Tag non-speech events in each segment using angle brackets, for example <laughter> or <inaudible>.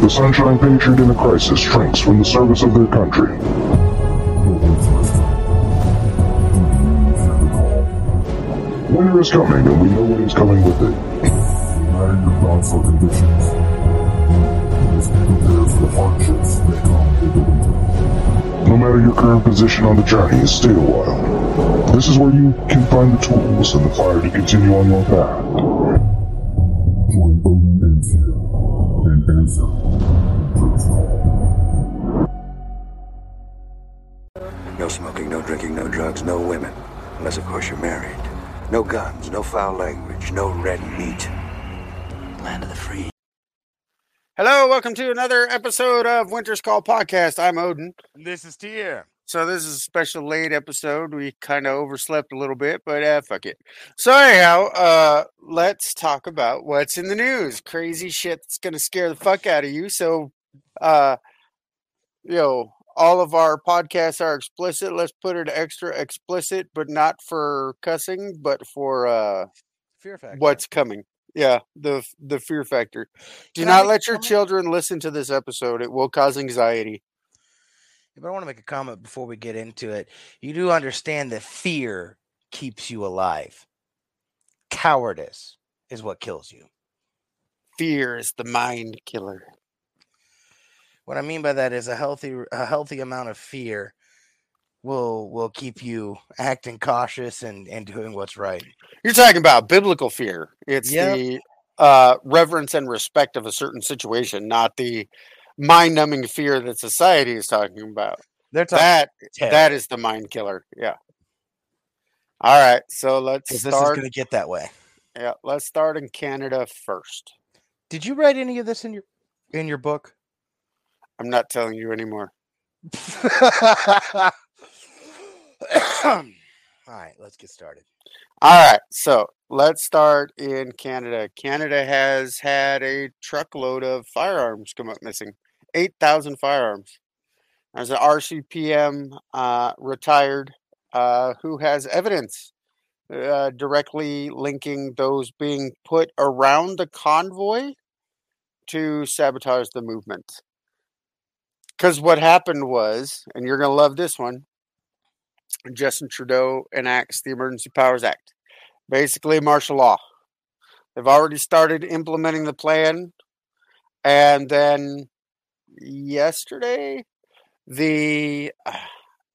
The Sunshine Patriot in a crisis shrinks from the service of their country. Winter is coming, and we know what is coming with it. Uniting your thoughts or convictions. Just be prepared for the hardships that come with the winter. No matter your current position on the journey, stay a while. This is where you can find the tools and the fire to continue on your path. Drinking, no drugs, no women. Unless, of course, you're married. No guns, no foul language, no red meat. Land of the free. Hello, welcome to another episode of Winter's Call Podcast. I'm Odin. This is Tyr. So this is a special late episode. We kind of overslept a little bit, but uh, fuck it. So anyhow, uh, let's talk about what's in the news. Crazy shit that's gonna scare the fuck out of you. So, uh, you know, all of our podcasts are explicit. Let's put it extra explicit, but not for cussing, but for uh, Fear Factor. what's coming. Yeah, the the fear factor. Do Can not let your comment? children listen to this episode. It will cause anxiety. But I want to make a comment before we get into it. You do understand that fear keeps you alive. Cowardice is what kills you. Fear is the mind killer. What I mean by that is a healthy a healthy amount of fear will will keep you acting cautious and and doing what's right. You're talking about biblical fear. It's Yep. the uh, reverence and respect of a certain situation, not the mind-numbing fear that society is talking about. They're talking That terror, that is the mind killer. Yeah. All right, so let's 'cause this is going to get that way. Yeah, let's start in Canada first. Did you write any of this in your in your book? I'm not telling you anymore. <laughs> <clears throat> All right, let's get started. All right, so let's start in Canada. Canada has had a truckload of firearms come up missing 8,000 firearms. There's an RCMP uh, retired uh, who has evidence uh, directly linking those being put around the convoy to sabotage the movement. Because what happened was, and you're going to love this one, Justin Trudeau enacts the Emergency Powers Act basically martial law. They've already started implementing the plan, and then yesterday, the <sighs>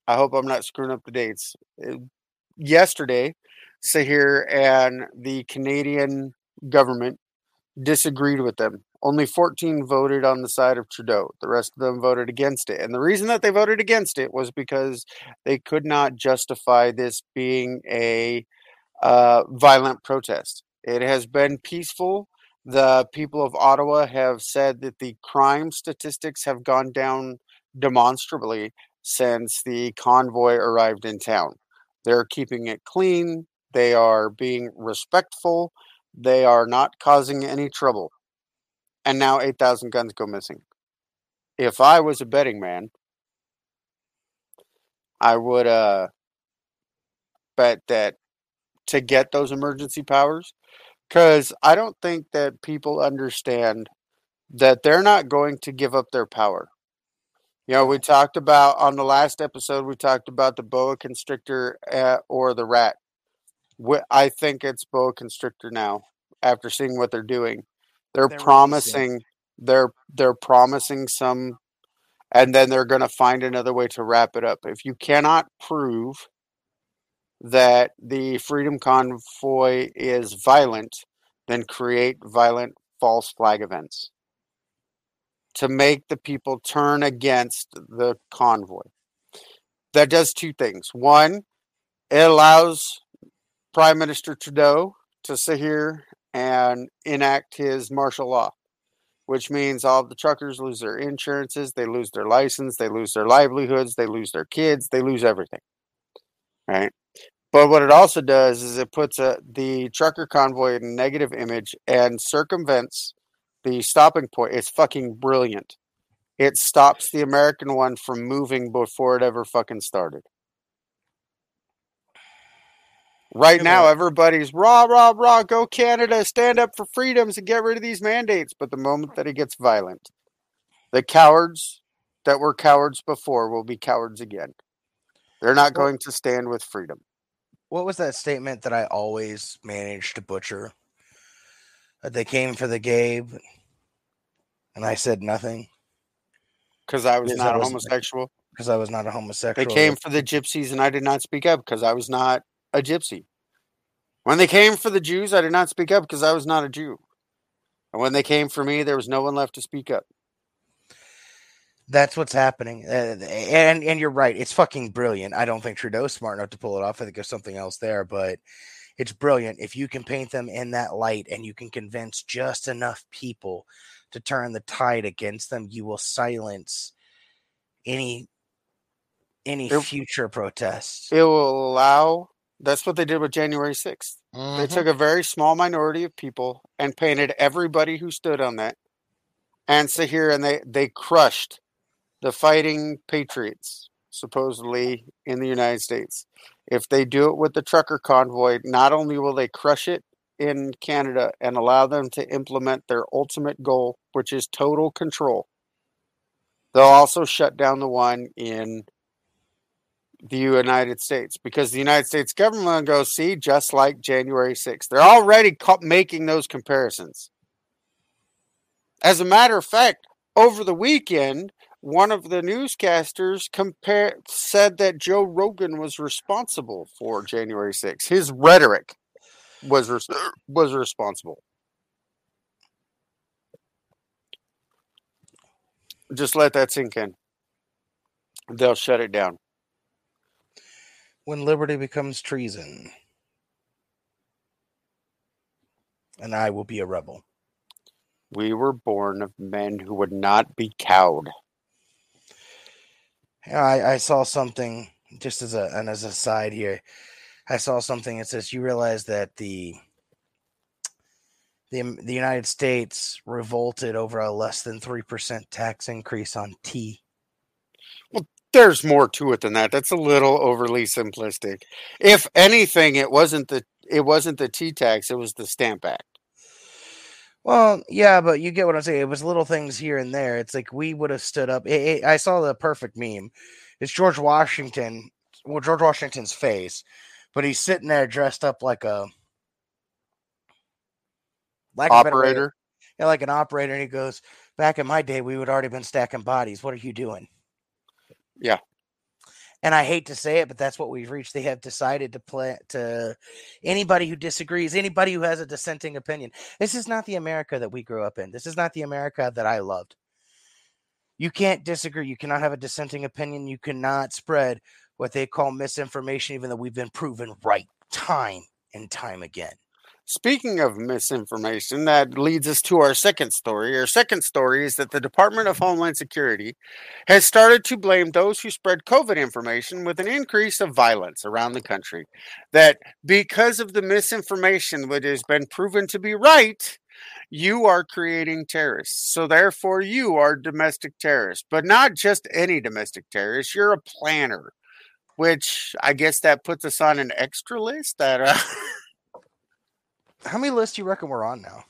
I hope I'm not screwing up the dates. uh, Yesterday, Sahir and the Canadian government disagreed with them. Only 14 voted on the side of Trudeau. The rest of them voted against it. And the reason that they voted against it was because they could not justify this being a uh, violent protest. It has been peaceful. The people of Ottawa have said that the crime statistics have gone down demonstrably since the convoy arrived in town. They're keeping it clean. They are being respectful. They are not causing any trouble. And now 8,000 guns go missing. If I was a betting man, I would uh, bet that to get those emergency powers because I don't think that people understand that they're not going to give up their power. You know, we talked about on the last episode, we talked about the boa constrictor uh, or the rat. Wh- I think it's boa constrictor now after seeing what they're doing. They're, They're releasing. promising they're they're promising some and then they're going to find another way to wrap it up. If you cannot prove that the Freedom Convoy is violent, then create violent false flag events to make the people turn against the convoy. That does two things. One, it allows Prime Minister Trudeau to sit here and enact his martial law, which means all the truckers lose their insurances, they lose their license, they lose their livelihoods, they lose their kids, they lose everything. Right? But what it also does is it puts a, the trucker convoy in a negative image and circumvents the stopping point. It's fucking brilliant. It stops the American one from moving before it ever fucking started. Right now, everybody's rah, rah, rah, go Canada, stand up for freedoms and get rid of these mandates. But the moment that it gets violent, The cowards that were cowards before will be cowards again. They're not going to stand with freedom. What was that statement that I always managed to butcher? That they came for the Gabe, and I said nothing Because I was not a wasn't- homosexual. because I was not a homosexual. They came for the gypsies and I did not speak up because I was not a gypsy. When they came for the Jews, I did not speak up because I was not a Jew. And when they came for me, there was no one left to speak up. That's what's happening, uh, and and you're right. It's fucking brilliant. I don't think Trudeau's smart enough to pull it off. I think there's something else there, but it's brilliant if you can paint them in that light and you can convince just enough people to turn the tide against them. You will silence any any It- future protests. It will allow, that's what they did with January 6th. They Mhm. took a very small minority of people and painted everybody who stood on that and sit here and they, they crushed the fighting patriots, supposedly in the United States. If they do it with the trucker convoy, not only will they crush it in Canada and allow them to implement their ultimate goal, which is total control, they'll also shut down the one in the United States because the United States government will go see just like January 6th. They're already making those comparisons. As a matter of fact, over the weekend, one of the newscasters compare said that Joe Rogan was responsible for January 6th. His rhetoric was res- was responsible. Just let that sink in. They'll shut it down. When liberty becomes treason, and I will be a rebel. We were born of men who would not be cowed. I, I saw something just as a and as a side here. I saw something that says you realize that the the the United States revolted over a less than three percent tax increase on tea. There's more to it than that. That's a little overly simplistic. If anything, it wasn't the it wasn't the T tax, it was the Stamp Act. Well, yeah, but you get what I'm saying. It was little things here and there. It's like we would have stood up. It, it- I saw the perfect meme. It's George Washington, well, George Washington's face, but he's sitting there dressed up like a like a Operator. yeah, like an operator, and he goes, "Back in my day, we would already been stacking bodies. What are you doing?" Yeah. And I hate to say it, but that's what we've reached. They have decided to play to anybody who disagrees, anybody who has a dissenting opinion. This is not the America that we grew up in. This is not the America that I loved. You can't disagree. You cannot have a dissenting opinion. You cannot spread what they call misinformation, even though we've been proven right time and time again. Speaking of misinformation, that leads us to our second story. Our second story is that the Department of Homeland Security has started to blame those who spread COVID information with an increase of violence around the country. That because of the misinformation, which has been proven to be right, you are creating terrorists. So therefore, you are domestic terrorists, but not just any domestic terrorist. You're a planner, which I guess that puts us on an extra list that. Uh, <laughs> How many lists do you reckon we're on now?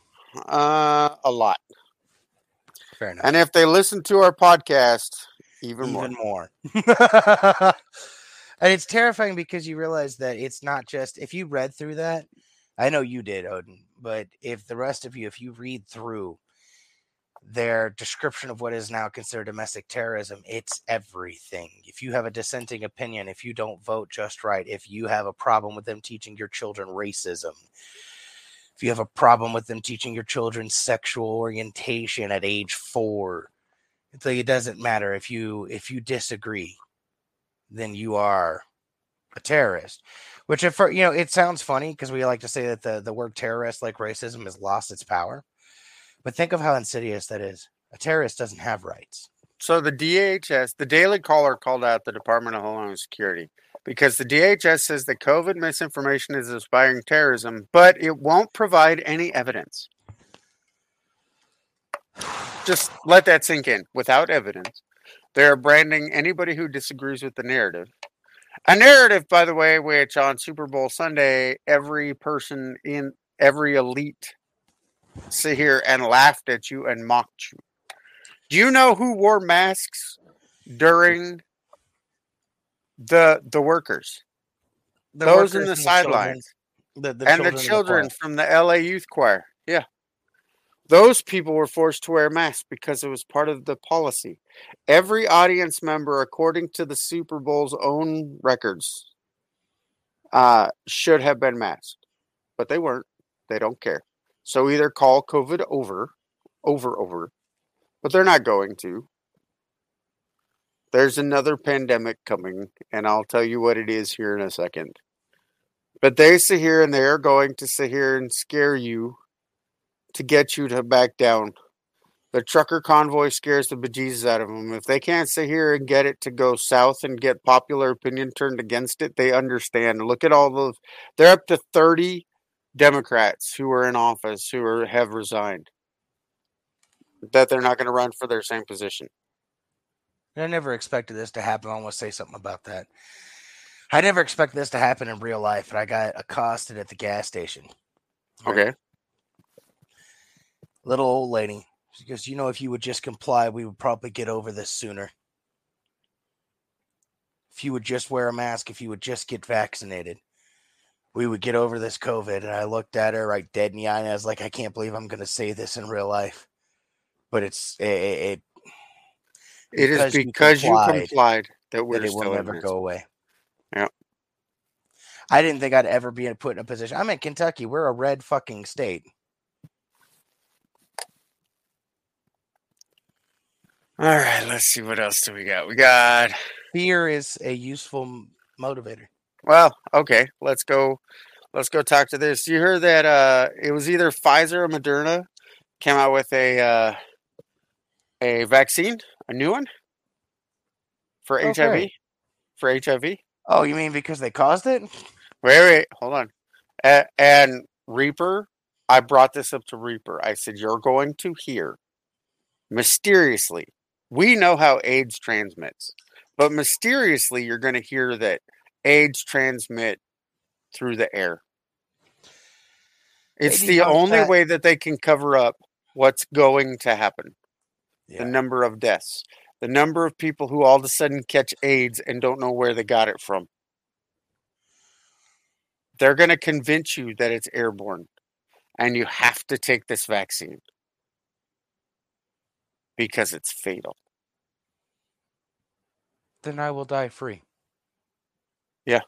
Uh, a lot. Fair enough. And if they listen to our podcast, even, more. even more. <laughs> and it's terrifying because you realize that it's not just if you read through that. I know you did, Odin, but if the rest of you, if you read through their description of what is now considered domestic terrorism, it's everything. If you have a dissenting opinion, if you don't vote just right, if you have a problem with them teaching your children racism, if you have a problem with them teaching your children sexual orientation at age four, it's like it doesn't matter if you if you disagree, then you are a terrorist. Which if you know, it sounds funny because we like to say that the the word terrorist, like racism, has lost its power. But think of how insidious that is. A terrorist doesn't have rights. So the DHS, the Daily Caller called out the Department of Homeland Security because the DHS says that COVID misinformation is inspiring terrorism, but it won't provide any evidence. Just let that sink in. Without evidence, they're branding anybody who disagrees with the narrative. A narrative, by the way, which on Super Bowl Sunday, every person in every elite sit here and laughed at you and mocked you. Do you know who wore masks during the the workers? The Those in the sidelines. the, the and the children choir. from the LA Youth Choir. Yeah. Those people were forced to wear masks because it was part of the policy. Every audience member, according to the Super Bowl's own records, uh, should have been masked, but they weren't. They don't care. So either call COVID over, over, over, but they're not going to. There's another pandemic coming, and I'll tell you what it is here in a second. But they sit here and they're going to sit here and scare you to get you to back down. The trucker convoy scares the bejesus out of them. If they can't sit here and get it to go south and get popular opinion turned against it, they understand. Look at all those. They're up to 30 Democrats who are in office who are, have resigned. That they're not going to run for their same position. I never expected this to happen. I want to say something about that. I never expected this to happen in real life, and I got accosted at the gas station. Right. Okay. Little old lady. She goes, You know, if you would just comply, we would probably get over this sooner. If you would just wear a mask, if you would just get vaccinated, we would get over this COVID. And I looked at her right dead in the eye, and I was like, I can't believe I'm going to say this in real life. But it's it, it, It is Because you because you complied, complied that we're that it still will never go away. Yeah. I didn't think I'd ever be put in a position. I'm in Kentucky. We're a red fucking state. All right, let's see what else do we got. We got Fear is a useful motivator. well, okay, let's go let's go talk to this. You heard that uh it was either Pfizer or Moderna came out with a uh a vaccine, a new one for Oh, HIV. For HIV. Oh, you mean because they caused it? Wait, wait, hold on. A- and Reaper, I brought this up to Reaper. I said, You're going to hear mysteriously. We know how AIDS transmits, but mysteriously, you're going to hear that AIDS transmit through the air. It's the only that. way that they can cover up what's going to happen Yeah. the number of deaths, the number of people who all of a sudden catch AIDS and don't know where they got it from. They're going to convince you that it's airborne and you have to take this vaccine because it's fatal. Then I will die free. Yeah.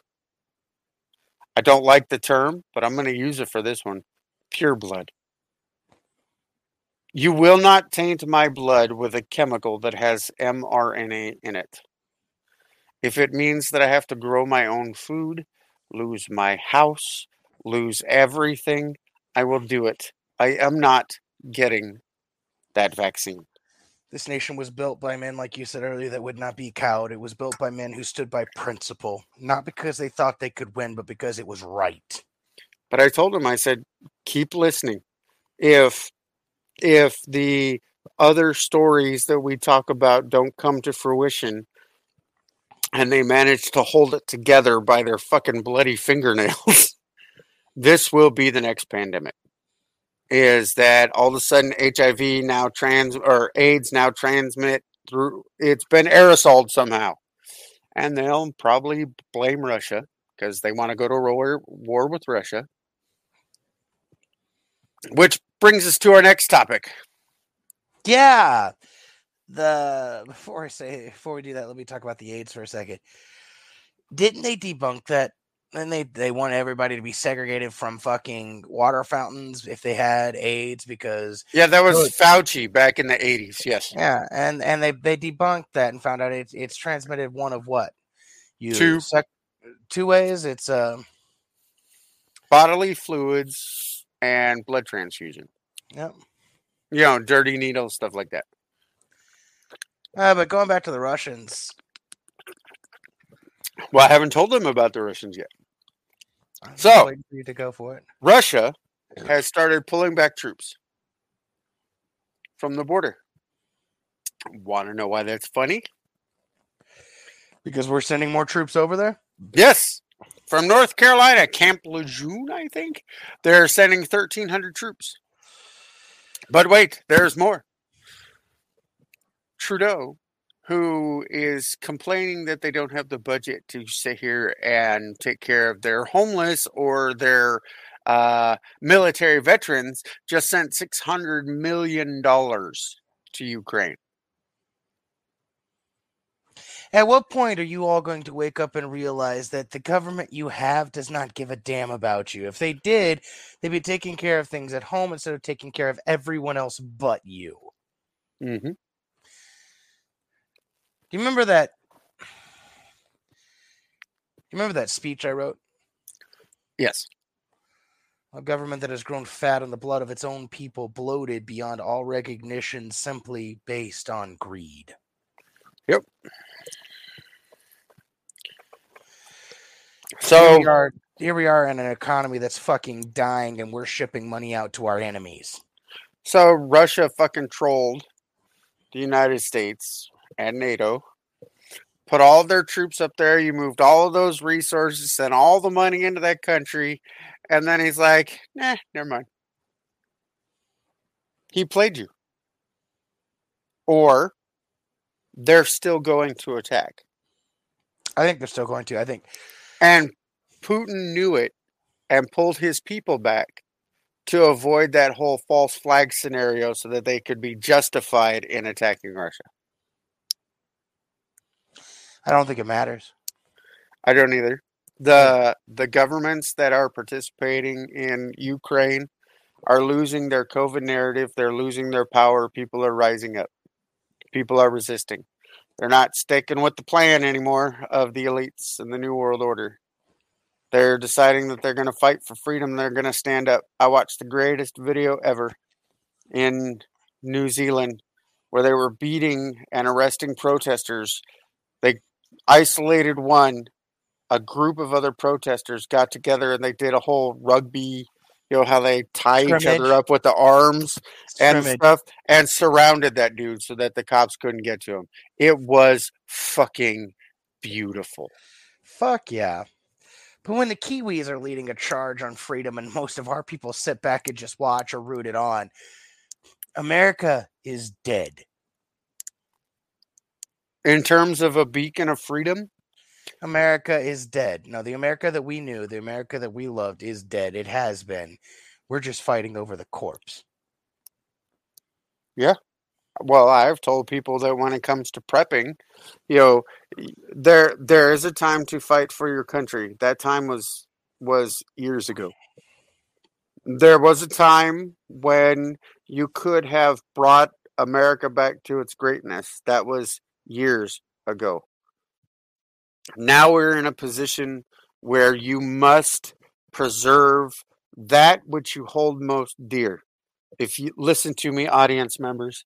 I don't like the term, but I'm going to use it for this one pure blood. You will not taint my blood with a chemical that has mRNA in it. If it means that I have to grow my own food, lose my house, lose everything, I will do it. I am not getting that vaccine. This nation was built by men, like you said earlier, that would not be cowed. It was built by men who stood by principle, not because they thought they could win, but because it was right. But I told him, I said, keep listening. If if the other stories that we talk about don't come to fruition and they manage to hold it together by their fucking bloody fingernails, <laughs> this will be the next pandemic. Is that all of a sudden HIV now trans or AIDS now transmit through it's been aerosoled somehow. And they'll probably blame Russia because they want to go to war, war with Russia. Which brings us to our next topic. Yeah. The before I say before we do that, let me talk about the AIDS for a second. Didn't they debunk that? And they they want everybody to be segregated from fucking water fountains if they had AIDS because Yeah, that was. Fauci back in the 80s. Yes. yeah, and and they they debunked that and found out it's it's transmitted one of what you Two. suck two ways. It's uh Bodily fluids and blood transfusion. yep. You know, dirty needles, stuff like that. Uh, but going back to the Russians, Well, I haven't told them about the Russians yet. I'm So- you to go for it. Russia has started pulling back troops from the border. Want to know why that's funny? Because we're sending more troops over there. Yes. From North Carolina, Camp Lejeune, I think. They're sending 1,300 troops. But wait, there's more. Trudeau, who is complaining that they don't have the budget to sit here and take care of their homeless or their uh, military veterans, just sent $600 million to Ukraine. At what point are you all going to wake up and realize that the government you have does not give a damn about you? If they did, they'd be taking care of things at home instead of taking care of everyone else but you. Mm-hmm. Do you remember that? Do you remember that speech I wrote? Yes. A government that has grown fat on the blood of its own people, bloated beyond all recognition, simply based on greed. Yep. Here So we are. Here we are in an economy that's fucking dying, and we're shipping money out to our enemies. So Russia fucking trolled the United States and NATO, put all their troops up there. You moved all of those resources, sent all the money into that country, and then he's like, "Nah, never mind." He played you, or they're still going to attack, I think they're still going to. I think and Putin knew it and pulled his people back to avoid that whole false flag scenario so that they could be justified in attacking Russia. I don't think it matters. I don't either. The the governments that are participating in Ukraine are losing their COVID narrative. They're losing their power. People are rising up. People are resisting. They're not sticking with the plan anymore of the elites and the New World Order. They're deciding that they're going to fight for freedom. They're going to stand up. I watched the greatest video ever in New Zealand where they were beating and arresting protesters. They isolated one a group of other protesters got together and they did a whole rugby, you know, how they tie each other up with the arms and Scrimmage. stuff and surrounded that dude so that the cops couldn't get to him. It was fucking beautiful. Fuck yeah. But when the Kiwis are leading a charge on freedom and most of our people sit back and just watch or root it on, America is dead. In terms of a beacon of freedom, America is dead. No, the America that we knew, the America that we loved is dead. It has been. We're just fighting over the corpse. Yeah. Well, I've told people that when it comes to prepping, you know, there there is a time to fight for your country. That time was was years ago. There was a time when you could have brought America back to its greatness. That was years ago. Now we're in a position where you must preserve that which you hold most dear. If you listen to me, audience members,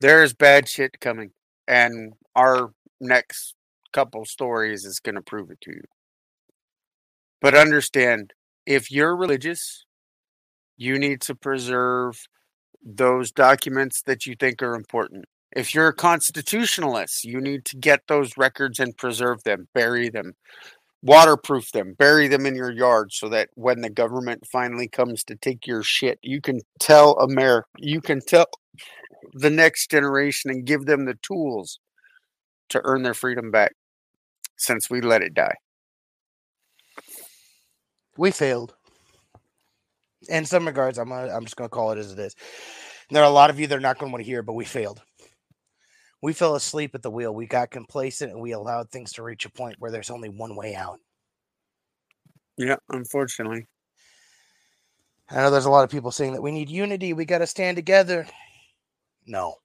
there is bad shit coming, and our next couple stories is going to prove it to you. But understand, if you're religious, you need to preserve those documents that you think are important. If you're a constitutionalist, you need to get those records and preserve them, bury them, waterproof them, bury them in your yard so that when the government finally comes to take your shit, you can tell America, you can tell the next generation and give them the tools to earn their freedom back since we let it die. We failed. In some regards, I'm gonna, I'm just going to call it as it is. There are a lot of you that are not going to want to hear, but we failed. We fell asleep at the wheel. We got complacent and we allowed things to reach a point where there's only one way out. Yeah, unfortunately. I know there's a lot of people saying that we need unity. We got to stand together. No.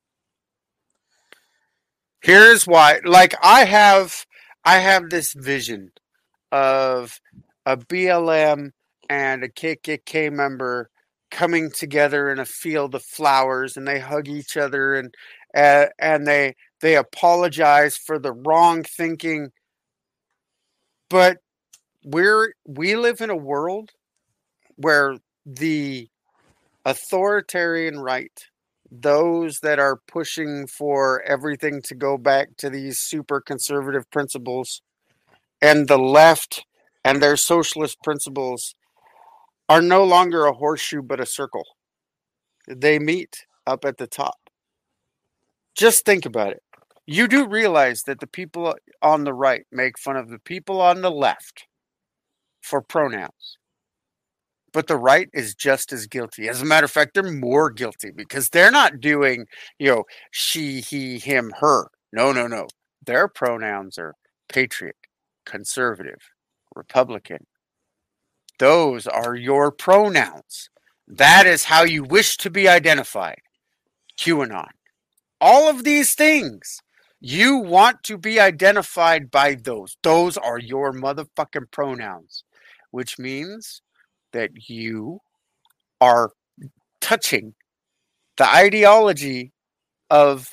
Here's why like I have I have this vision of a BLM and a KKK member coming together in a field of flowers and they hug each other and uh, and they they apologize for the wrong thinking. But we're we live in a world where the authoritarian right those that are pushing for everything to go back to these super conservative principles and the left and their socialist principles are no longer a horseshoe but a circle. They meet up at the top Just think about it. You do realize that the people on the right make fun of the people on the left for pronouns. But the right is just as guilty. As a matter of fact, they're more guilty because they're not doing, you know, she, he, him, her. No, no, no. Their pronouns are patriot, conservative, Republican. Those are your pronouns. That is how you wish to be identified. QAnon. All of these things. You want to be identified by those. Those are your motherfucking pronouns, which means that you are touching the ideology of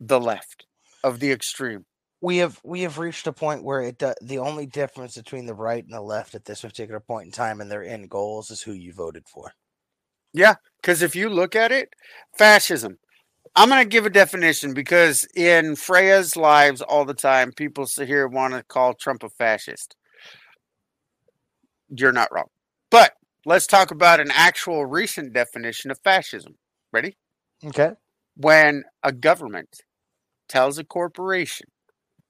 the left, of the extreme. we have we have reached a point where it do, the only difference between the right and the left at this particular point in time and their end goals is who you voted for. Yeah, because if you look at it, fascism. I'm going to give a definition because in Freya's lives all the time, people sit here want to call Trump a fascist. You're not wrong. But let's talk about an actual recent definition of fascism. Ready? Okay. When a government tells a corporation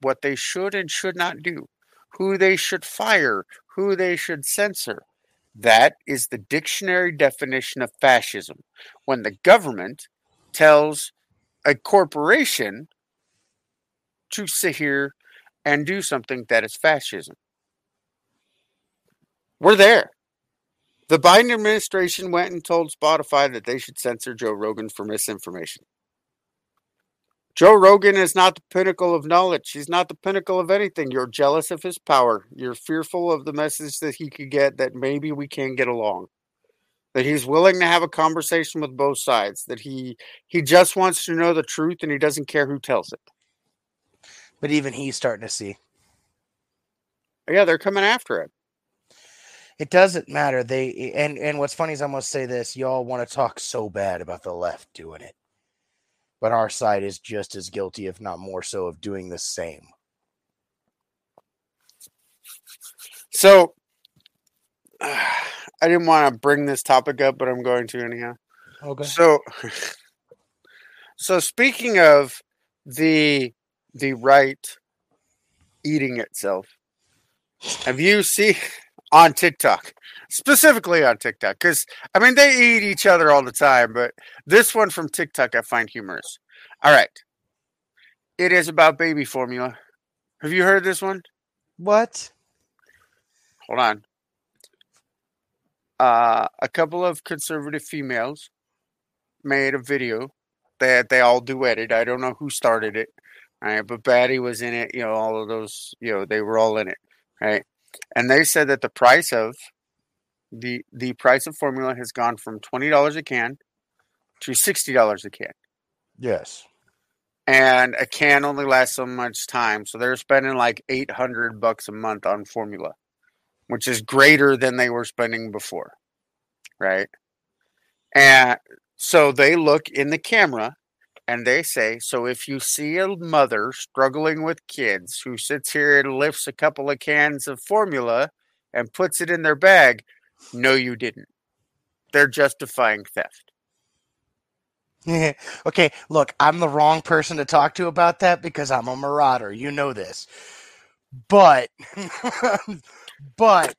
what they should and should not do, who they should fire, who they should censor, that is the dictionary definition of fascism. When the government tells a corporation to sit here and do something that is fascism. We're there. The Biden administration went and told Spotify that they should censor Joe Rogan for misinformation. Joe Rogan is not the pinnacle of knowledge. He's not the pinnacle of anything. You're jealous of his power. You're fearful of the message that he could get that maybe we can't get along. That he's willing to have a conversation with both sides. That he he just wants to know the truth and he doesn't care who tells it. But even he's starting to see Yeah, they're coming after it. it doesn't matter. They and and what's funny is I'm gonna say this: y'all want to talk so bad about the left doing it, but our side is just as guilty, if not more so, of doing the same. So <sighs> I didn't want to bring this topic up, but I'm going to anyhow. Okay. So, <laughs> so speaking of the the right eating itself, have you seen on TikTok, specifically on TikTok? Because I mean, they eat each other all the time, but this one from TikTok I find humorous. All right, it is about baby formula. Have you heard this one? What? Hold on. Uh, a couple of conservative females made a video that they all duetted. I don't know who started it, right? But Batty was in it. You know, all of those. You know, they were all in it, right? And they said that the price of the the price of formula has gone from twenty dollars a can to sixty dollars a can, Yes. and a can only lasts so much time. So they're spending like eight hundred bucks a month on formula, which is greater than they were spending before, right? And so they look in the camera and they say, So if you see a mother struggling with kids who sits here and lifts a couple of cans of formula and puts it in their bag, no, you didn't. They're justifying theft. <laughs> okay, look, I'm the wrong person to talk to about that because I'm a marauder. You know this. But <laughs> but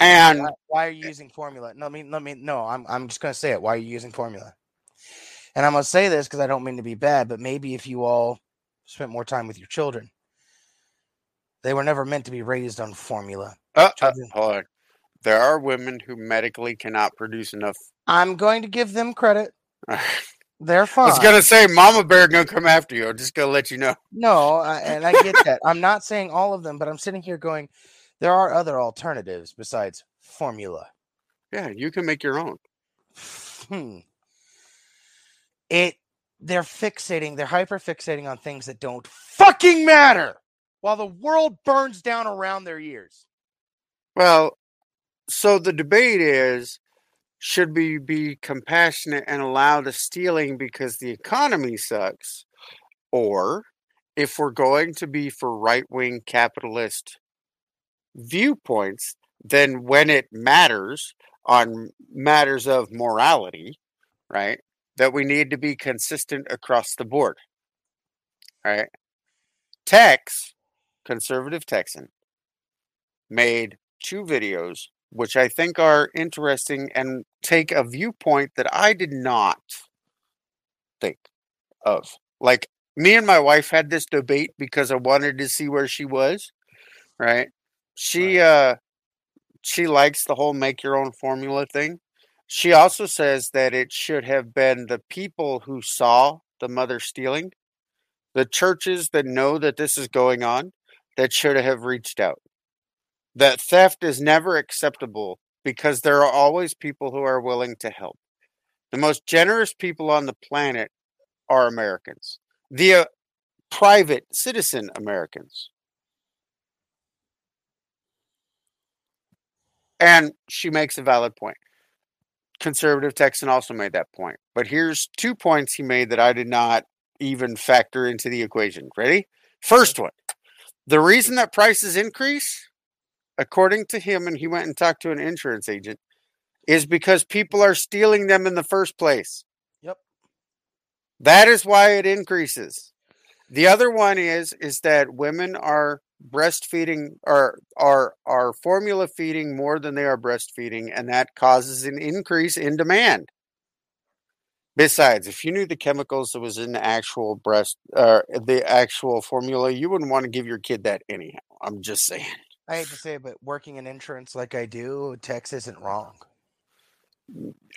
And why, why are you using formula? No, I mean, let me no, I'm I'm just gonna say it. Why are you using formula? And I'm gonna say this because I don't mean to be bad, but maybe if you all spent more time with your children, they were never meant to be raised on formula. uh, uh, hold on. There are women who medically cannot produce enough. I'm going to give them credit. <laughs> They're fine. I was gonna say, Mama Bear gonna come after you. I'm just gonna let you know. No, I, and I get that. I'm not saying all of them, but I'm sitting here going, there are other alternatives besides formula. Yeah, you can make your own. Hmm. It they're fixating, they're hyper fixating on things that don't fucking matter while the world burns down around their ears. Well, so the debate is should we be compassionate and allow the stealing because the economy sucks? Or if we're going to be for right wing capitalist viewpoints, then when it matters on matters of morality, right? that we need to be consistent across the board. All right. Tex, conservative Texan, made two videos which I think are interesting and take a viewpoint that I did not think of. Like me and my wife had this debate because I wanted to see where she was, right? She uh she likes the whole make your own formula thing. She also says that it should have been the people who saw the mother stealing, the churches that know that this is going on, that should have reached out. That theft is never acceptable because there are always people who are willing to help. The most generous people on the planet are Americans, the uh, private citizen Americans. And she makes a valid point. Conservative Texan also made that point. But here's two points he made that I did not even factor into the equation. Ready? First one the reason that prices increase, according to him, and he went and talked to an insurance agent, is because people are stealing them in the first place. Yep. That is why it increases. The other one is is that women are breastfeeding or are are formula feeding more than they are breastfeeding, and that causes an increase in demand. Besides, if you knew the chemicals that was in the actual breast or uh, the actual formula, you wouldn't want to give your kid that anyhow. I'm just saying. I hate to say it, but working in insurance like I do, Tex isn't wrong.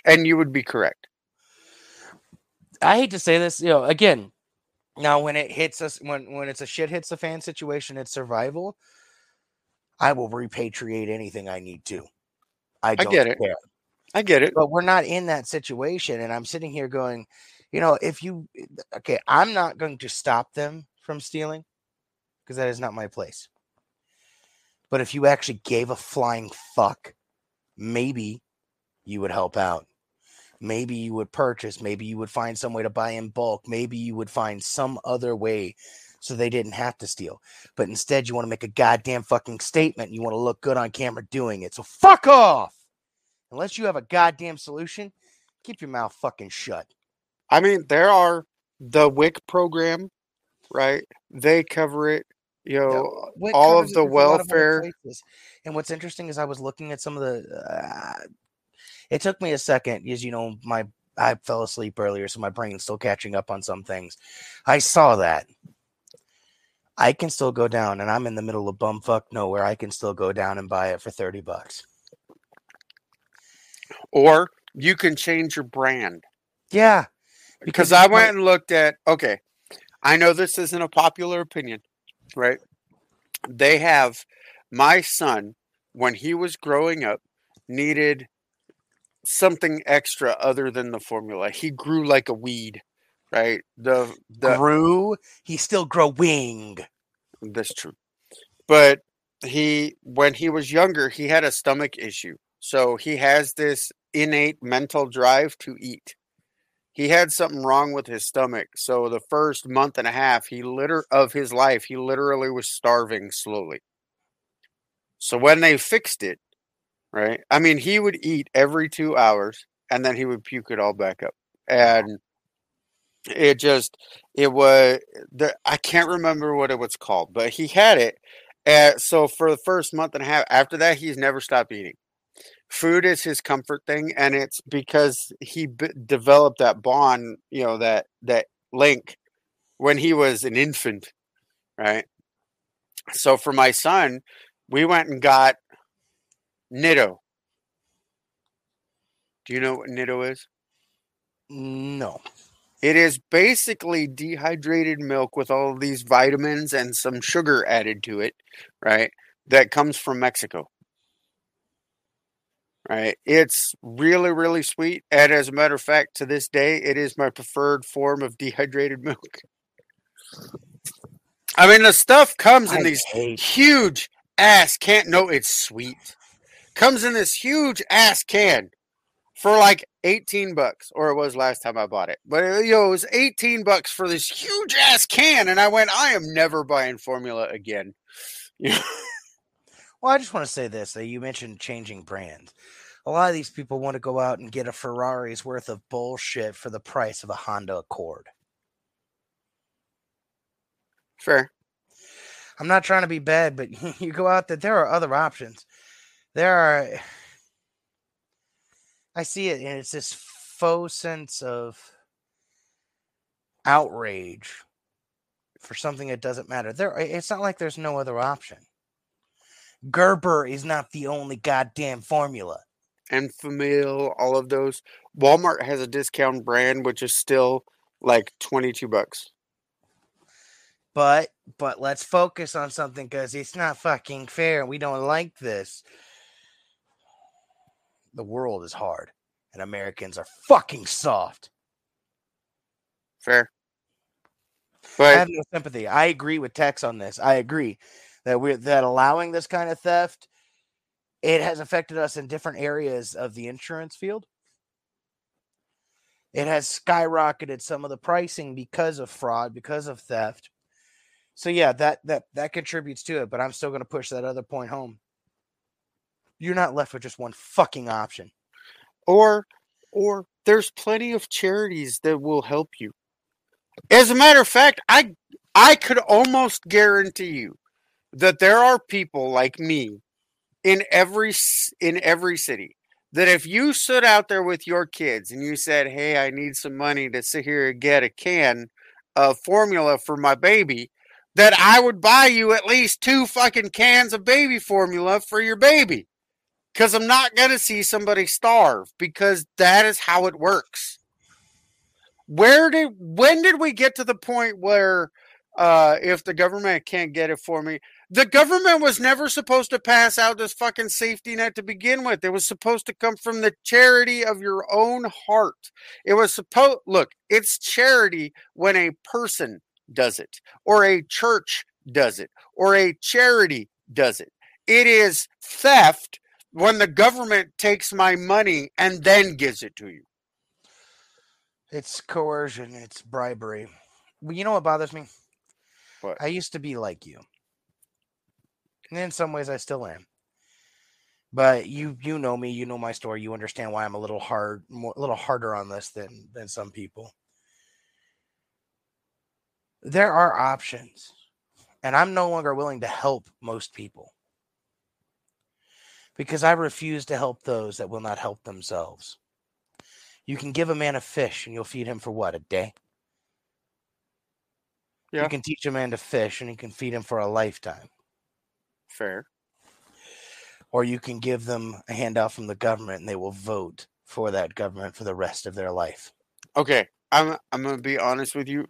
And you would be correct. I hate to say this, you know, again, now when it hits us when when it's a shit hits the fan situation, it's survival. I will repatriate anything I need to. I, don't get it. care. I get it. But we're not in that situation. And I'm sitting here going, you know, if you eh, okay, I'm not going to stop them from stealing because that is not my place. But if you actually gave a flying fuck, maybe you would help out. Maybe you would purchase. Maybe you would find some way to buy in bulk. Maybe you would find some other way so they didn't have to steal. But instead, you want to make a goddamn fucking statement. You want to look good on camera doing it. So fuck off. Unless you have a goddamn solution, keep your mouth fucking shut. I mean, there are the WIC program, right? They cover it. You know, all of the lot of welfare. And what's interesting is I was looking at some of the. Uh, it took me a second, as you know, my I fell asleep earlier, so my brain's still catching up on some things. I saw that. I can still go down, and I'm in the middle of bumfuck nowhere. I can still go down and buy it for thirty bucks. Or you can change your brand. Yeah, Because it I went and looked at, okay, I know this isn't a popular opinion, right? They have my son, when he was growing up, needed something extra other than the formula. He grew like a weed, right? The the grew. he still growing. That's true. But he, when he was younger, he had a stomach issue. So he has this innate mental drive to eat. He had something wrong with his stomach. So the first month and a half, he liter of his life, he literally was starving slowly. So when they fixed it, right? I mean, he would eat every two hours and then he would puke it all back up. And it just it was the I can't remember what it was called, but he had it. And so for the first month and a half, after that, he's never stopped eating. Food is his comfort thing, and it's because he b- developed that bond, you know, that that link when he was an infant, right? So for my son, we went and got Nido. Do you know what Nido is? No. It is basically dehydrated milk with all of these vitamins and some sugar added to it, right? That comes from Mexico. Right? It's really, really sweet. And as a matter of fact, to this day, it is my preferred form of dehydrated <laughs> milk. I mean, the stuff comes in I these hate huge ass can. No, it's sweet. Comes in this huge ass can for like 18 bucks, or it was last time I bought it. But uh, you know, it was 18 bucks for this huge ass can, and I went, I am never buying formula again. <laughs> Well, I just want to say this that you mentioned changing brands. a lot of these people want to go out and get a Ferrari's worth of bullshit for the price of a Honda Accord. Fair. I'm not trying to be bad, but <laughs> you go out there, there are other options. There are, I see it, and it's this faux sense of outrage for something that doesn't matter. There, it's not like there's no other option. Gerber is not the only goddamn formula. Enfamil, all of those. Walmart has a discount brand, which is still like 22 bucks. But but let's focus on something because it's not fucking fair and we don't like this. The world is hard and Americans are fucking soft. Fair. I have no sympathy. I agree with Tex on this. I agree that we're that allowing this kind of theft, it has affected us in different areas of the insurance field. It has skyrocketed some of the pricing because of fraud, because of theft. So yeah, that that that contributes to it, but I'm still going to push that other point home. You're not left with just one fucking option. or or there's plenty of charities that will help you. As a matter of fact, I I could almost guarantee you that there are people like me in every in every city that if you stood out there with your kids and you said, "Hey, I need some money to sit here and get a can of formula for my baby," that I would buy you at least two fucking cans of baby formula for your baby because I'm not going to see somebody starve because that is how it works. Where did when did we get to the point where uh if the government can't get it for me the government was never supposed to pass out this fucking safety net to begin with it was supposed to come from the charity of your own heart it was supposed look it's charity when a person does it or a church does it or a charity does it it is theft when the government takes my money and then gives it to you. It's coercion, it's bribery. Well, you know what bothers me? What? I used to be like you. And in some ways I still am. But you you know me, you know my story, you understand why I'm a little hard more, a little harder on this than than some people. There are options. And I'm no longer willing to help most people. Because I refuse to help those that will not help themselves. You can give a man a fish and you'll feed him for what, a day? Yeah. You can teach a man to fish and you can feed him for a lifetime. Fair. Or you can give them a handout from the government and they will vote for that government for the rest of their life. Okay, I'm I'm gonna be honest with you.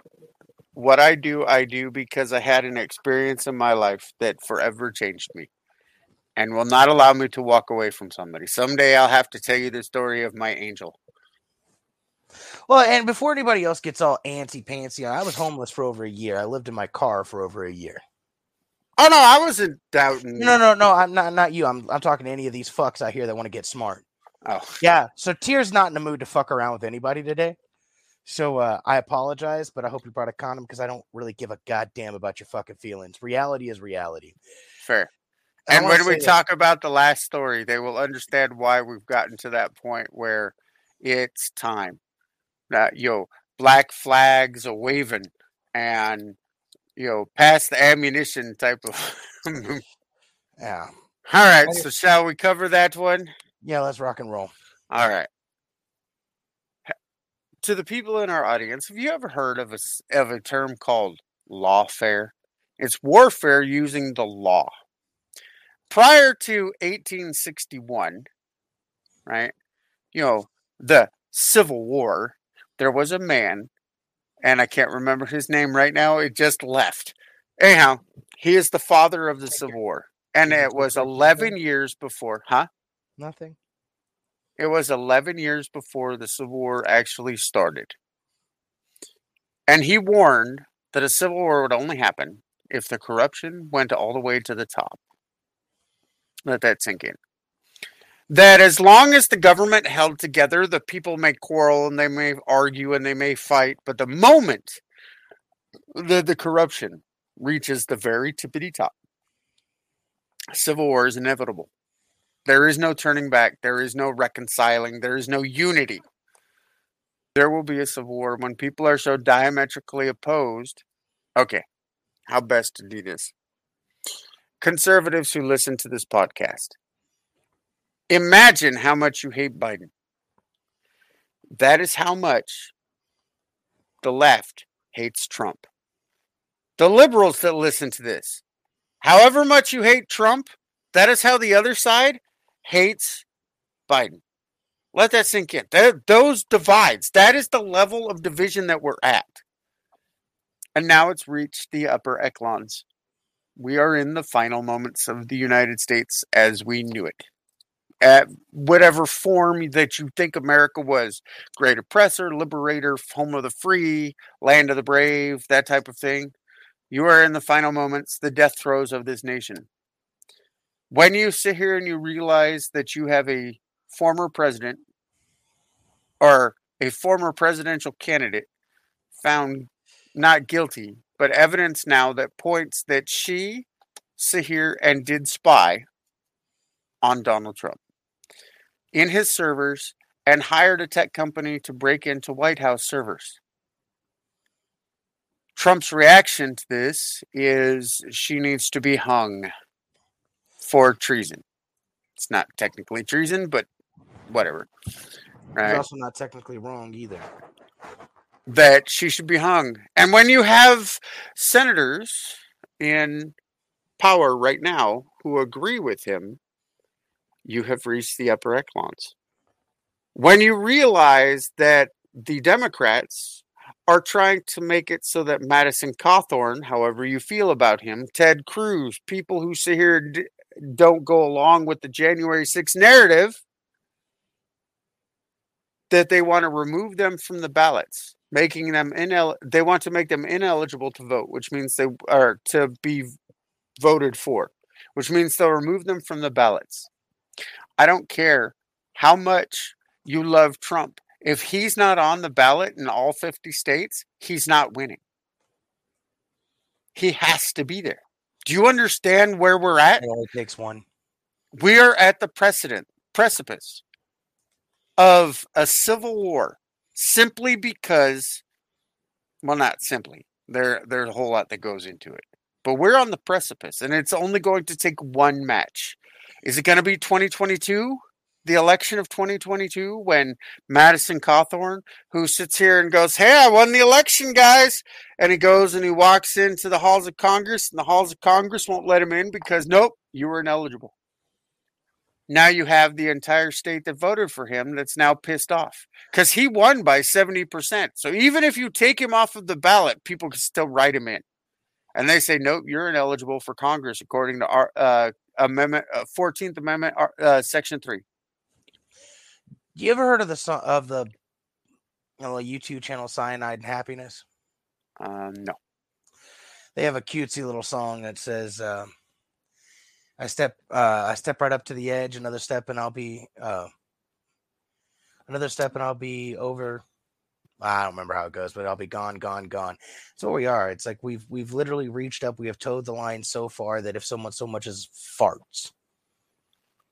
What I do, I do because I had an experience in my life that forever changed me, and will not allow me to walk away from somebody. Someday I'll have to tell you the story of my angel. Well, and before anybody else gets all antsy pantsy, I was homeless for over a year. I lived in my car for over a year. Oh no, I wasn't doubting. No, no, no, I'm not not you. I'm I'm talking to any of these fucks out here that want to get smart. Oh, Yeah. So Tyr's not in the mood to fuck around with anybody today. So uh, I apologize, but I hope you brought a condom because I don't really give a goddamn about your fucking feelings. Reality is reality. fair. I And when we this. talk about the last story, they will understand why we've gotten to that point where it's time. That yo, black flags are waving, and you know, pass the ammunition type of. <laughs> Yeah, All right. So shall we cover that one? yeah, let's rock and roll. All right. To the people in our audience, have you ever heard of a of a term called lawfare? It's warfare using the law. Prior to 1861, right? You know, the Civil War, there was a man, and I can't remember his name right now. It just left. Anyhow, he is the father of the Civil War, and it was 11 years before, huh? Nothing. It was 11 years before the Civil War actually started. And he warned that a civil war would only happen if the corruption went all the way to the top. Let that sink in. That as long as the government held together, the people may quarrel and they may argue and they may fight, but the moment that the corruption reaches the very tippity top, civil war is inevitable. There is no turning back. There is no reconciling. There is no unity. There will be a civil war when people are so diametrically opposed. Okay, how best to do this? Conservatives who listen to this podcast, imagine how much you hate Biden. That is how much the left hates Trump. The liberals that listen to this, however much you hate Trump, that is how the other side hates Biden. Let that sink in. Those divides, that is the level of division that we're at. And now it's reached the upper echelons. We are in the final moments of the United States as we knew it. At whatever form that you think America was great oppressor, liberator, home of the free, land of the brave, that type of thing. You are in the final moments, the death throes of this nation. When you sit here and you realize that you have a former president or a former presidential candidate found not guilty, but evidence now that points that she sit here and did spy on Donald Trump in his servers and hired a tech company to break into White House servers. Trump's reaction to this is she needs to be hung for treason. It's not technically treason, but whatever. Right? He's also not technically wrong either. that she should be hung. And when you have senators in power right now who agree with him, you have reached the upper echelons. When you realize that the Democrats are trying to make it so that Madison Cawthorn, however you feel about him, Ted Cruz, people who sit here d- don't go along with the January 6th narrative, that they want to remove them from the ballots, making them inel. They want to make them ineligible to vote, which means they are to be voted for, which means they'll remove them from the ballots. I don't care how much you love Trump. If he's not on the ballot in all 50 states, he's not winning. He has to be there. Do you understand where we're at? It only takes one. we are at the precedent precipice of a civil war simply because well not simply there there's a whole lot that goes into it but we're on the precipice and it's only going to take one match is it going to be 2022 the election of 2022 when Madison Cawthorn, who sits here and goes, Hey, I won the election, guys. And he goes and he walks into the halls of Congress, and the halls of Congress won't let him in because, nope, you were ineligible. Now you have the entire state that voted for him that's now pissed off because he won by 70%. So even if you take him off of the ballot, people can still write him in. And they say, nope, you're ineligible for Congress according to our uh, amendment, uh, 14th Amendment, uh, Section 3. You ever heard of the of the you know, YouTube channel Cyanide and Happiness? Um, no. They have a cutesy little song that says, uh, "I step, uh, I step right up to the edge. Another step, and I'll be, uh, another step, and I'll be over." I don't remember how it goes, but I'll be gone, gone, gone. So we are. It's like we've we've literally reached up. We have towed the line so far that if someone so much as farts,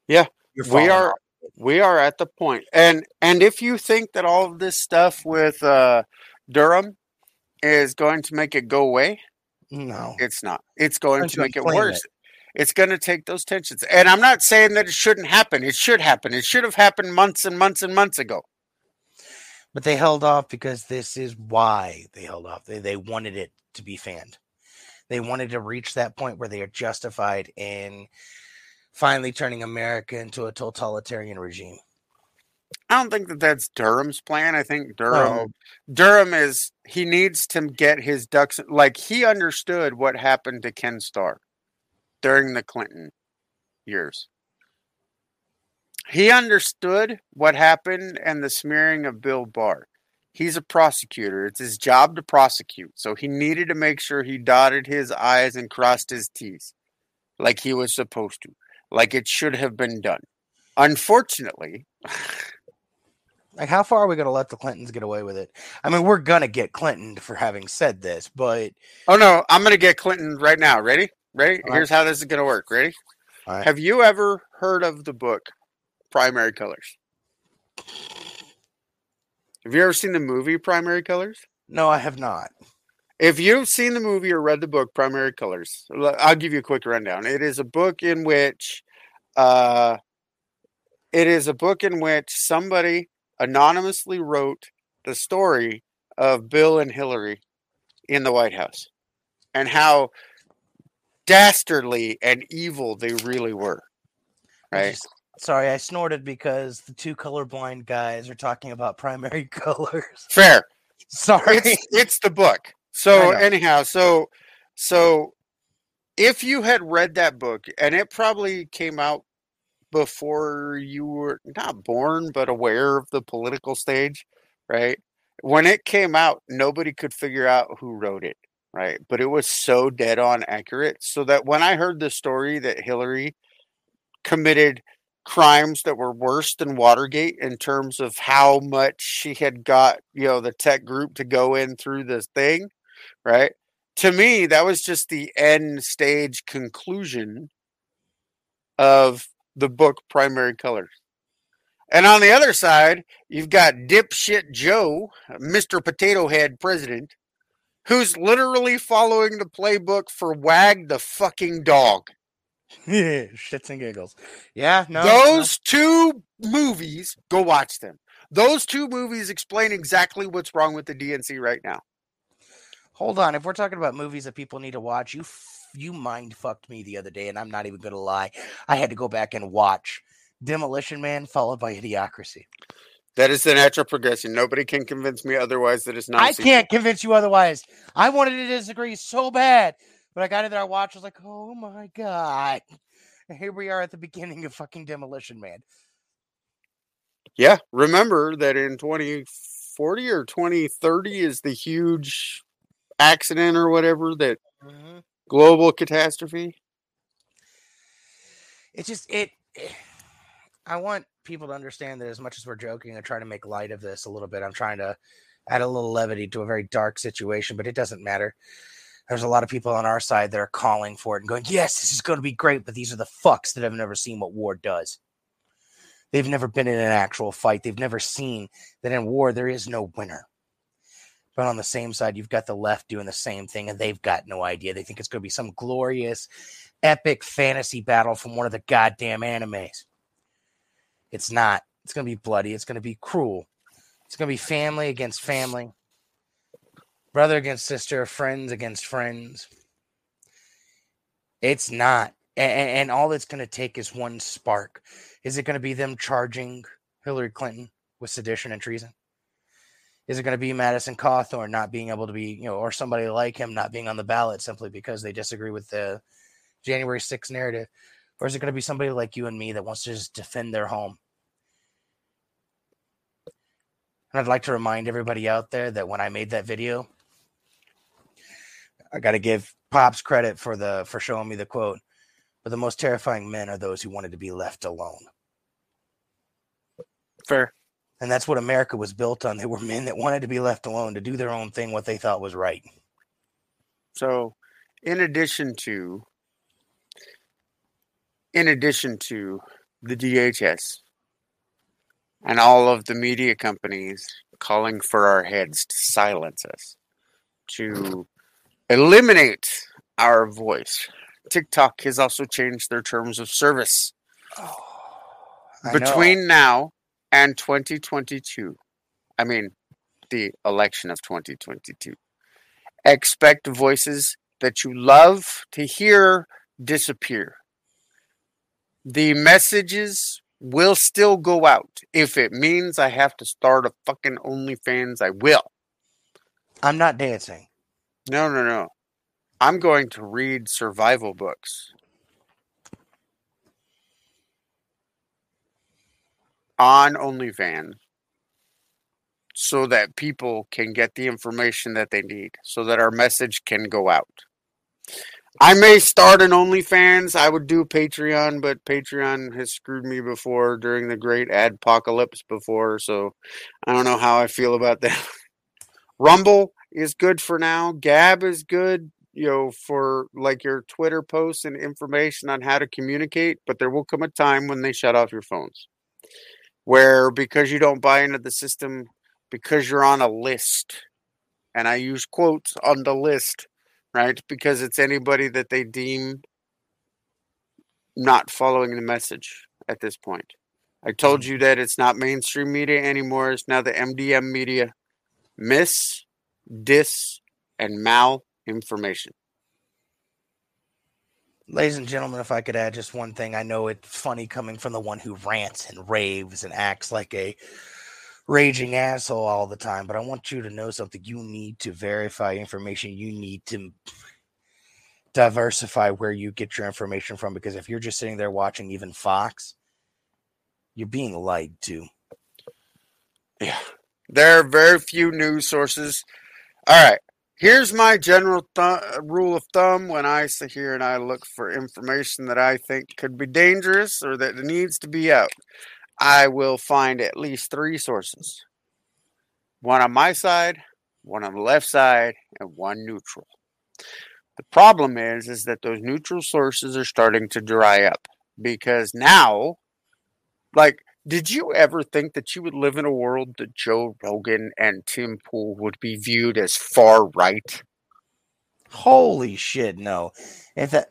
Yeah, we are we are at the point. and and if you think that all of this stuff with uh durham is going to make it go away No, it's not it's going to make it worse it's going to take those tensions and i'm not saying that it shouldn't happen it should happen it should have happened months and months and months ago but they held off because this is why they held off. They they wanted it to be fanned. They wanted to reach that point where they are justified in finally turning America into a totalitarian regime. i don't think that that's durham's plan i think durham No. durham is he needs to get his ducks like he understood what happened to ken starr during the clinton years he understood what happened and the smearing of Bill Barr. He's a prosecutor. It's his job to prosecute. So he needed to make sure he dotted his I's and crossed his T's like he was supposed to, like it should have been done. Unfortunately, <sighs> Like, how far are we going to let the Clintons get away with it? I mean, we're going to get Clinton for having said this, but oh no, I'm going to get Clinton right now. Ready? Ready? All right. Here's how this is going to work. Ready? Have you ever heard of the book Primary Colors? Have you ever seen the movie Primary Colors? No, I have not. If you've seen the movie or read the book Primary Colors, I'll give you a quick rundown. It is a book in which uh it is a book in which somebody anonymously wrote the story of Bill and Hillary in the White House and how dastardly and evil they really were. Right? Sorry, I snorted because the two colorblind guys are talking about primary <laughs> colors. Fair. Sorry. it's it's the book. So anyhow, so so if you had read that book and it probably came out before you were not born but aware of the political stage, right? When it came out, nobody could figure out who wrote it, right? But it was so dead on accurate so that when I heard the story that Hillary committed crimes that were worse than Watergate in terms of how much she had got, you know, the tech group to go in through this thing, right? To me, that was just the end stage conclusion of the book Primary Colors. And on the other side, you've got dipshit Joe, Mr. Potato Head president, who's literally following the playbook for Wag the fucking dog. Yeah, <laughs> shits and giggles. Yeah, no. no. Those two movies, go watch them. Those two movies explain exactly what's wrong with the DNC right now. Hold on. If we're talking about movies that people need to watch, you f- you mind fucked me the other day, and I'm not even gonna lie. I had to go back and watch Demolition Man followed by Idiocracy. That is the natural progression. Nobody can convince me otherwise that it's not. I can't convince you otherwise. I wanted to disagree so bad, but I got in there. I watched. I was like, oh my god. And here we are at the beginning of fucking Demolition Man. Yeah, remember that in 2040 or 2030 is the huge accident or whatever that mm-hmm. global catastrophe. It's just it. Eh, I want people to understand that as much as we're joking and trying to make light of this a little bit, I'm trying to add a little levity to a very dark situation, but it doesn't matter. There's a lot of people on our side that are calling for it and going, "Yes, this is going to be great," but these are the fucks that have never seen what war does. They've never been in an actual fight. They've never seen that in war there is no winner. But on the same side, you've got the left doing the same thing, and they've got no idea. They think it's going to be some glorious, epic fantasy battle from one of the goddamn animes. It's not. It's going to be bloody. It's going to be cruel. It's going to be family against family, brother against sister, friends against friends. It's not. And, and all it's going to take is one spark. Is it going to be them charging Hillary Clinton with sedition and treason? Is it going to be Madison Cawthorn not being able to be, you know, or somebody like him not being on the ballot simply because they disagree with the January 6th narrative? Or is it going to be somebody like you and me that wants to just defend their home? And I'd like to remind everybody out there that when I made that video, I got to give Pops credit for the for showing me the quote. But the most terrifying men are those who wanted to be left alone. Fair. And that's what America was built on. They were men that wanted to be left alone to do their own thing, what they thought was right. So, in addition to, in addition to the DHS and all of the media companies calling for our heads to silence us, to eliminate our voice, TikTok has also changed their terms of service oh, know. between now and 2022. I mean, the election of 2022. Expect voices that you love to hear disappear. The messages will still go out. If it means I have to start a fucking OnlyFans, I will. I'm not dancing. No, no, no. I'm going to read survival books on OnlyFans so that people can get the information that they need, so that our message can go out. I may start an OnlyFans. I would do Patreon, but Patreon has screwed me before during the great adpocalypse before, so I don't know how I feel about that. <laughs> Rumble is good for now. Gab is good. you know, for like your Twitter posts and information on how to communicate, but there will come a time when they shut off your phones. Where because you don't buy into the system, because you're on a list, and I use quotes on the list, right? Because it's anybody that they deem not following the message at this point. I told mm-hmm. you that it's not mainstream media anymore. It's now the MDM media. Miss, dis, and mal information. Ladies and gentlemen, if I could add just one thing, I know it's funny coming from the one who rants and raves and acts like a raging asshole all the time, but I want you to know something. You need to verify information. You need to diversify where you get your information from because if you're just sitting there watching even Fox, you're being lied to. Yeah. There are very few news sources. All right. Here's my general th- uh, rule of thumb when I sit here and I look for information that I think could be dangerous or that needs to be out. I will find at least three sources one on my side, one on the left side, and one neutral. The problem is, is that those neutral sources are starting to dry up because now, like, did you ever think that you would live in a world that Joe Rogan and Tim Pool would be viewed as far right? Holy shit, no. If that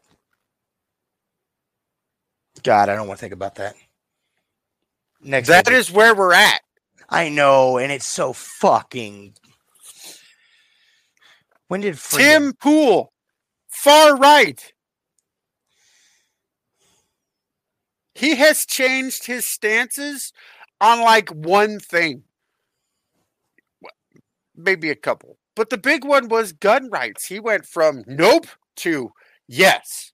God, I don't want to think about that. Next That visit. is where we're at. I know, and it's so fucking when did freedom- Tim Pool, far right. He has changed his stances on like one thing, maybe a couple. But the big one was gun rights. He went from nope to yes.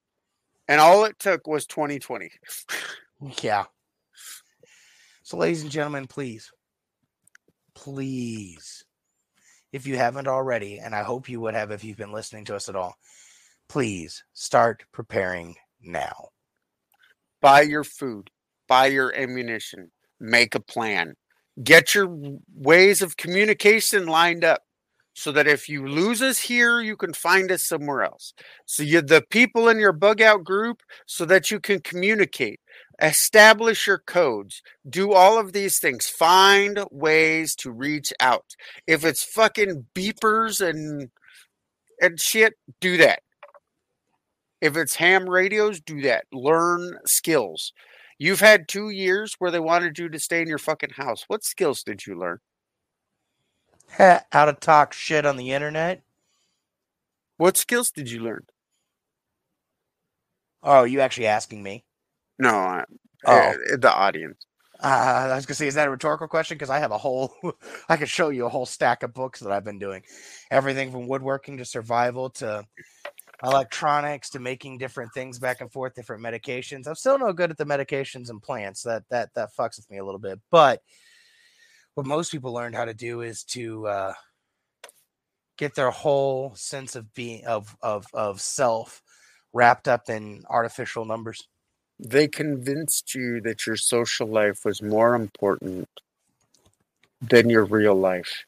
And all it took was 2020. <laughs> Yeah. So, ladies and gentlemen, please, please, if you haven't already, and I hope you would have if you've been listening to us at all, please start preparing now. Buy your food, buy your ammunition, make a plan, get your ways of communication lined up so that if you lose us here, you can find us somewhere else. So you the people in your bug out group so that you can communicate, establish your codes, do all of these things, find ways to reach out. If it's fucking beepers and and shit, do that. If it's ham radios, do that. Learn skills. You've had two years where they wanted you to stay in your fucking house. What skills did you learn? How to talk shit on the internet? What skills did you learn? Oh, you actually asking me? No, I, Oh. uh, the audience. Uh, I was gonna say, is that a rhetorical question? Because I have a whole, <laughs> I could show you a whole stack of books that I've been doing, everything from woodworking to survival to electronics to making different things back and forth, different medications. I'm still no good at the medications and plants. That that that fucks with me a little bit. But what most people learned how to do is to uh, get their whole sense of being of of of self wrapped up in artificial numbers. They convinced you that your social life was more important than your real life.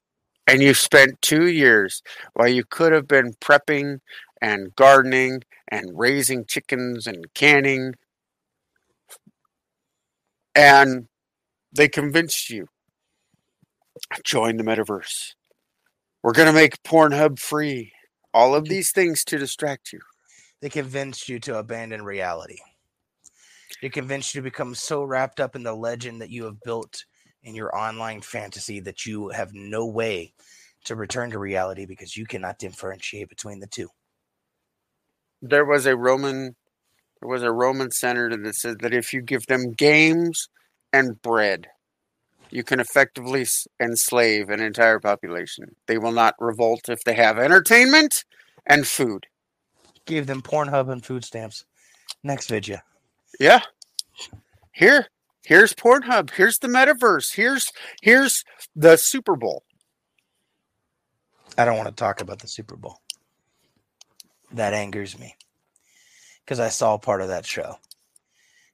And you spent two years while you could have been prepping and gardening and raising chickens and canning. And they convinced you join the metaverse. We're going to make Pornhub free. All of these things to distract you. they convinced you to abandon reality. They convinced you to become so wrapped up in the legend that you have built in your online fantasy that you have no way to return to reality because you cannot differentiate between the two. There was a Roman there was a Roman senator that said that if you give them games and bread, you can effectively enslave an entire population. They will not revolt if they have entertainment and food. Give them Pornhub and food stamps. Next video. Yeah. Here, here's Pornhub. Here's the metaverse. Here's here's the Super Bowl. I don't want to talk about the Super Bowl. That angers me because I saw part of that show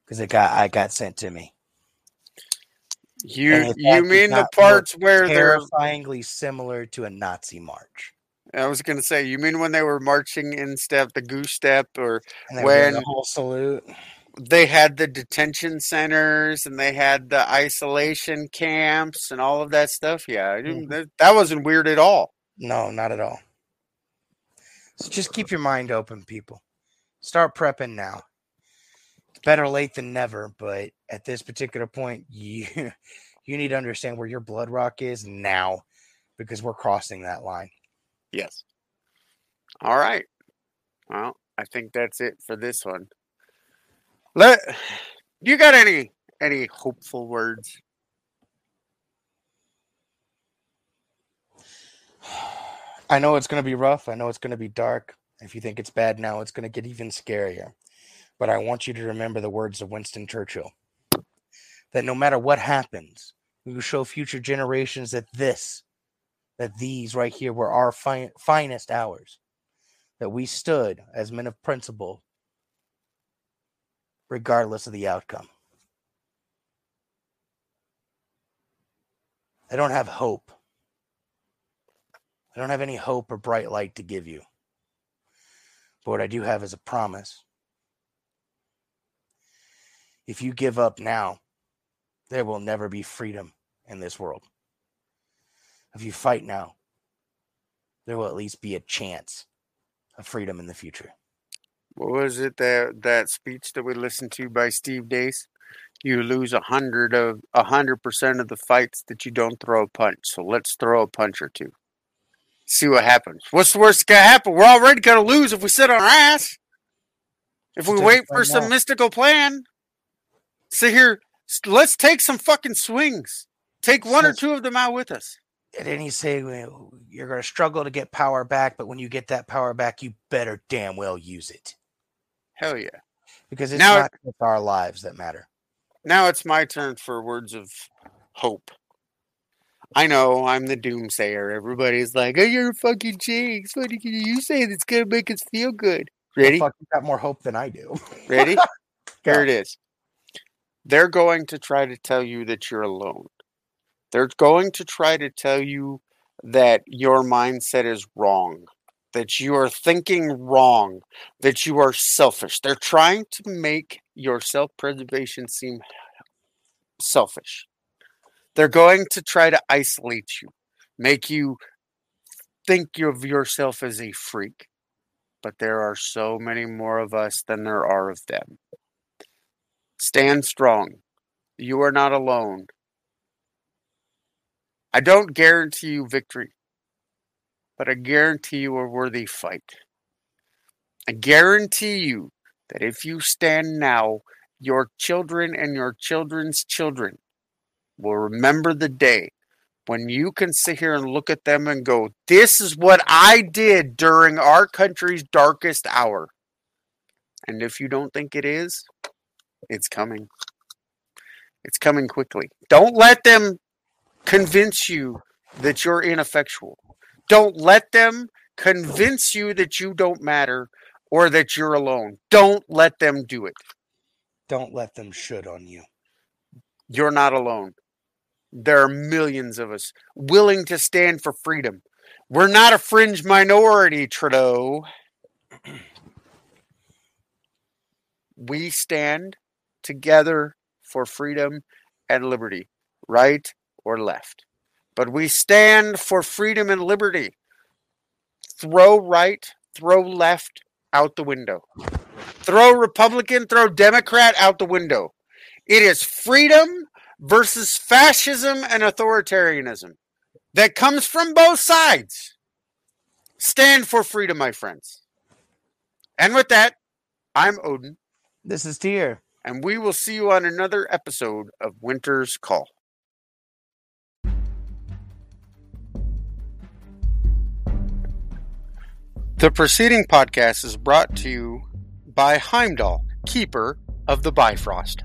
because it got I got sent to me. You you mean the parts where they're Terrifyingly similar to a Nazi march. I was going to say, you mean when they were marching in step, the goose step, or when the whole salute. they had the detention centers and they had the isolation camps and all of that stuff? Yeah, Mhm. that, that wasn't weird at all. No, not at all. So just keep your mind open, people. Start prepping now. Better late than never, but at this particular point, you you need to understand where your blood rock is now because we're crossing that line. Yes. All right. Well, I think that's it for this one. Let you got any any hopeful words? I know it's going to be rough. I know it's going to be dark. If you think it's bad now, it's going to get even scarier. But I want you to remember the words of Winston Churchill that no matter what happens, we will show future generations that this, that these right here were our fi- finest hours, that we stood as men of principle, regardless of the outcome. I don't have hope. I don't have any hope or bright light to give you. But what I do have is a promise. If you give up now, there will never be freedom in this world. If you fight now, there will at least be a chance of freedom in the future. What was it that that speech that we listened to by Steve Deace? You lose a hundred of a hundred percent of the fights that you don't throw a punch. So let's throw a punch or two. See what happens. What's the worst that can happen? We're already gonna lose if we sit on our ass. If we Just wait for some mystical plan. Sit here. Let's take some fucking swings. Take one or two of them out with us. And then he say you're going to struggle to get power back, but when you get that power back, you better damn well use it Hell yeah. because it's Now- not just our lives that matter. Now it's my turn for words of hope. I know I'm the doomsayer. Everybody's like, "Oh, you're a fucking jinx. What do you, say that's gonna make us feel good?" Ready? Fuck, you got more hope than I do. Ready? <laughs> Here it is. They're going to try to tell you that you're alone. They're going to try to tell you that your mindset is wrong, that you are thinking wrong, that you are selfish. They're trying to make your self preservation seem selfish. They're going to try to isolate you, make you think of yourself as a freak. But there are so many more of us than there are of them. Stand strong. You are not alone. I don't guarantee you victory, but I guarantee you a worthy fight. I guarantee you that if you stand now, your children and your children's children will remember the day when you can sit here and look at them and go, This is what I did during our country's darkest hour. And if you don't think it is, it's coming. It's coming quickly. Don't let them convince you that you're ineffectual. Don't let them convince you that you don't matter or that you're alone. Don't let them do it. Don't let them should on you. You're not alone. There are millions of us willing to stand for freedom. We're not a fringe minority, Trudeau. We stand together for freedom and liberty, right or left. But we stand for freedom and liberty. Throw right, throw left out the window. Throw Republican, throw Democrat out the window. It is freedom versus fascism and authoritarianism that comes from both sides. Stand for freedom, my friends. And with that, I'm Odin, This is Tyr. and we will see you on another episode of Winter's Call. The preceding podcast is brought to you by Heimdall, keeper of the Bifrost.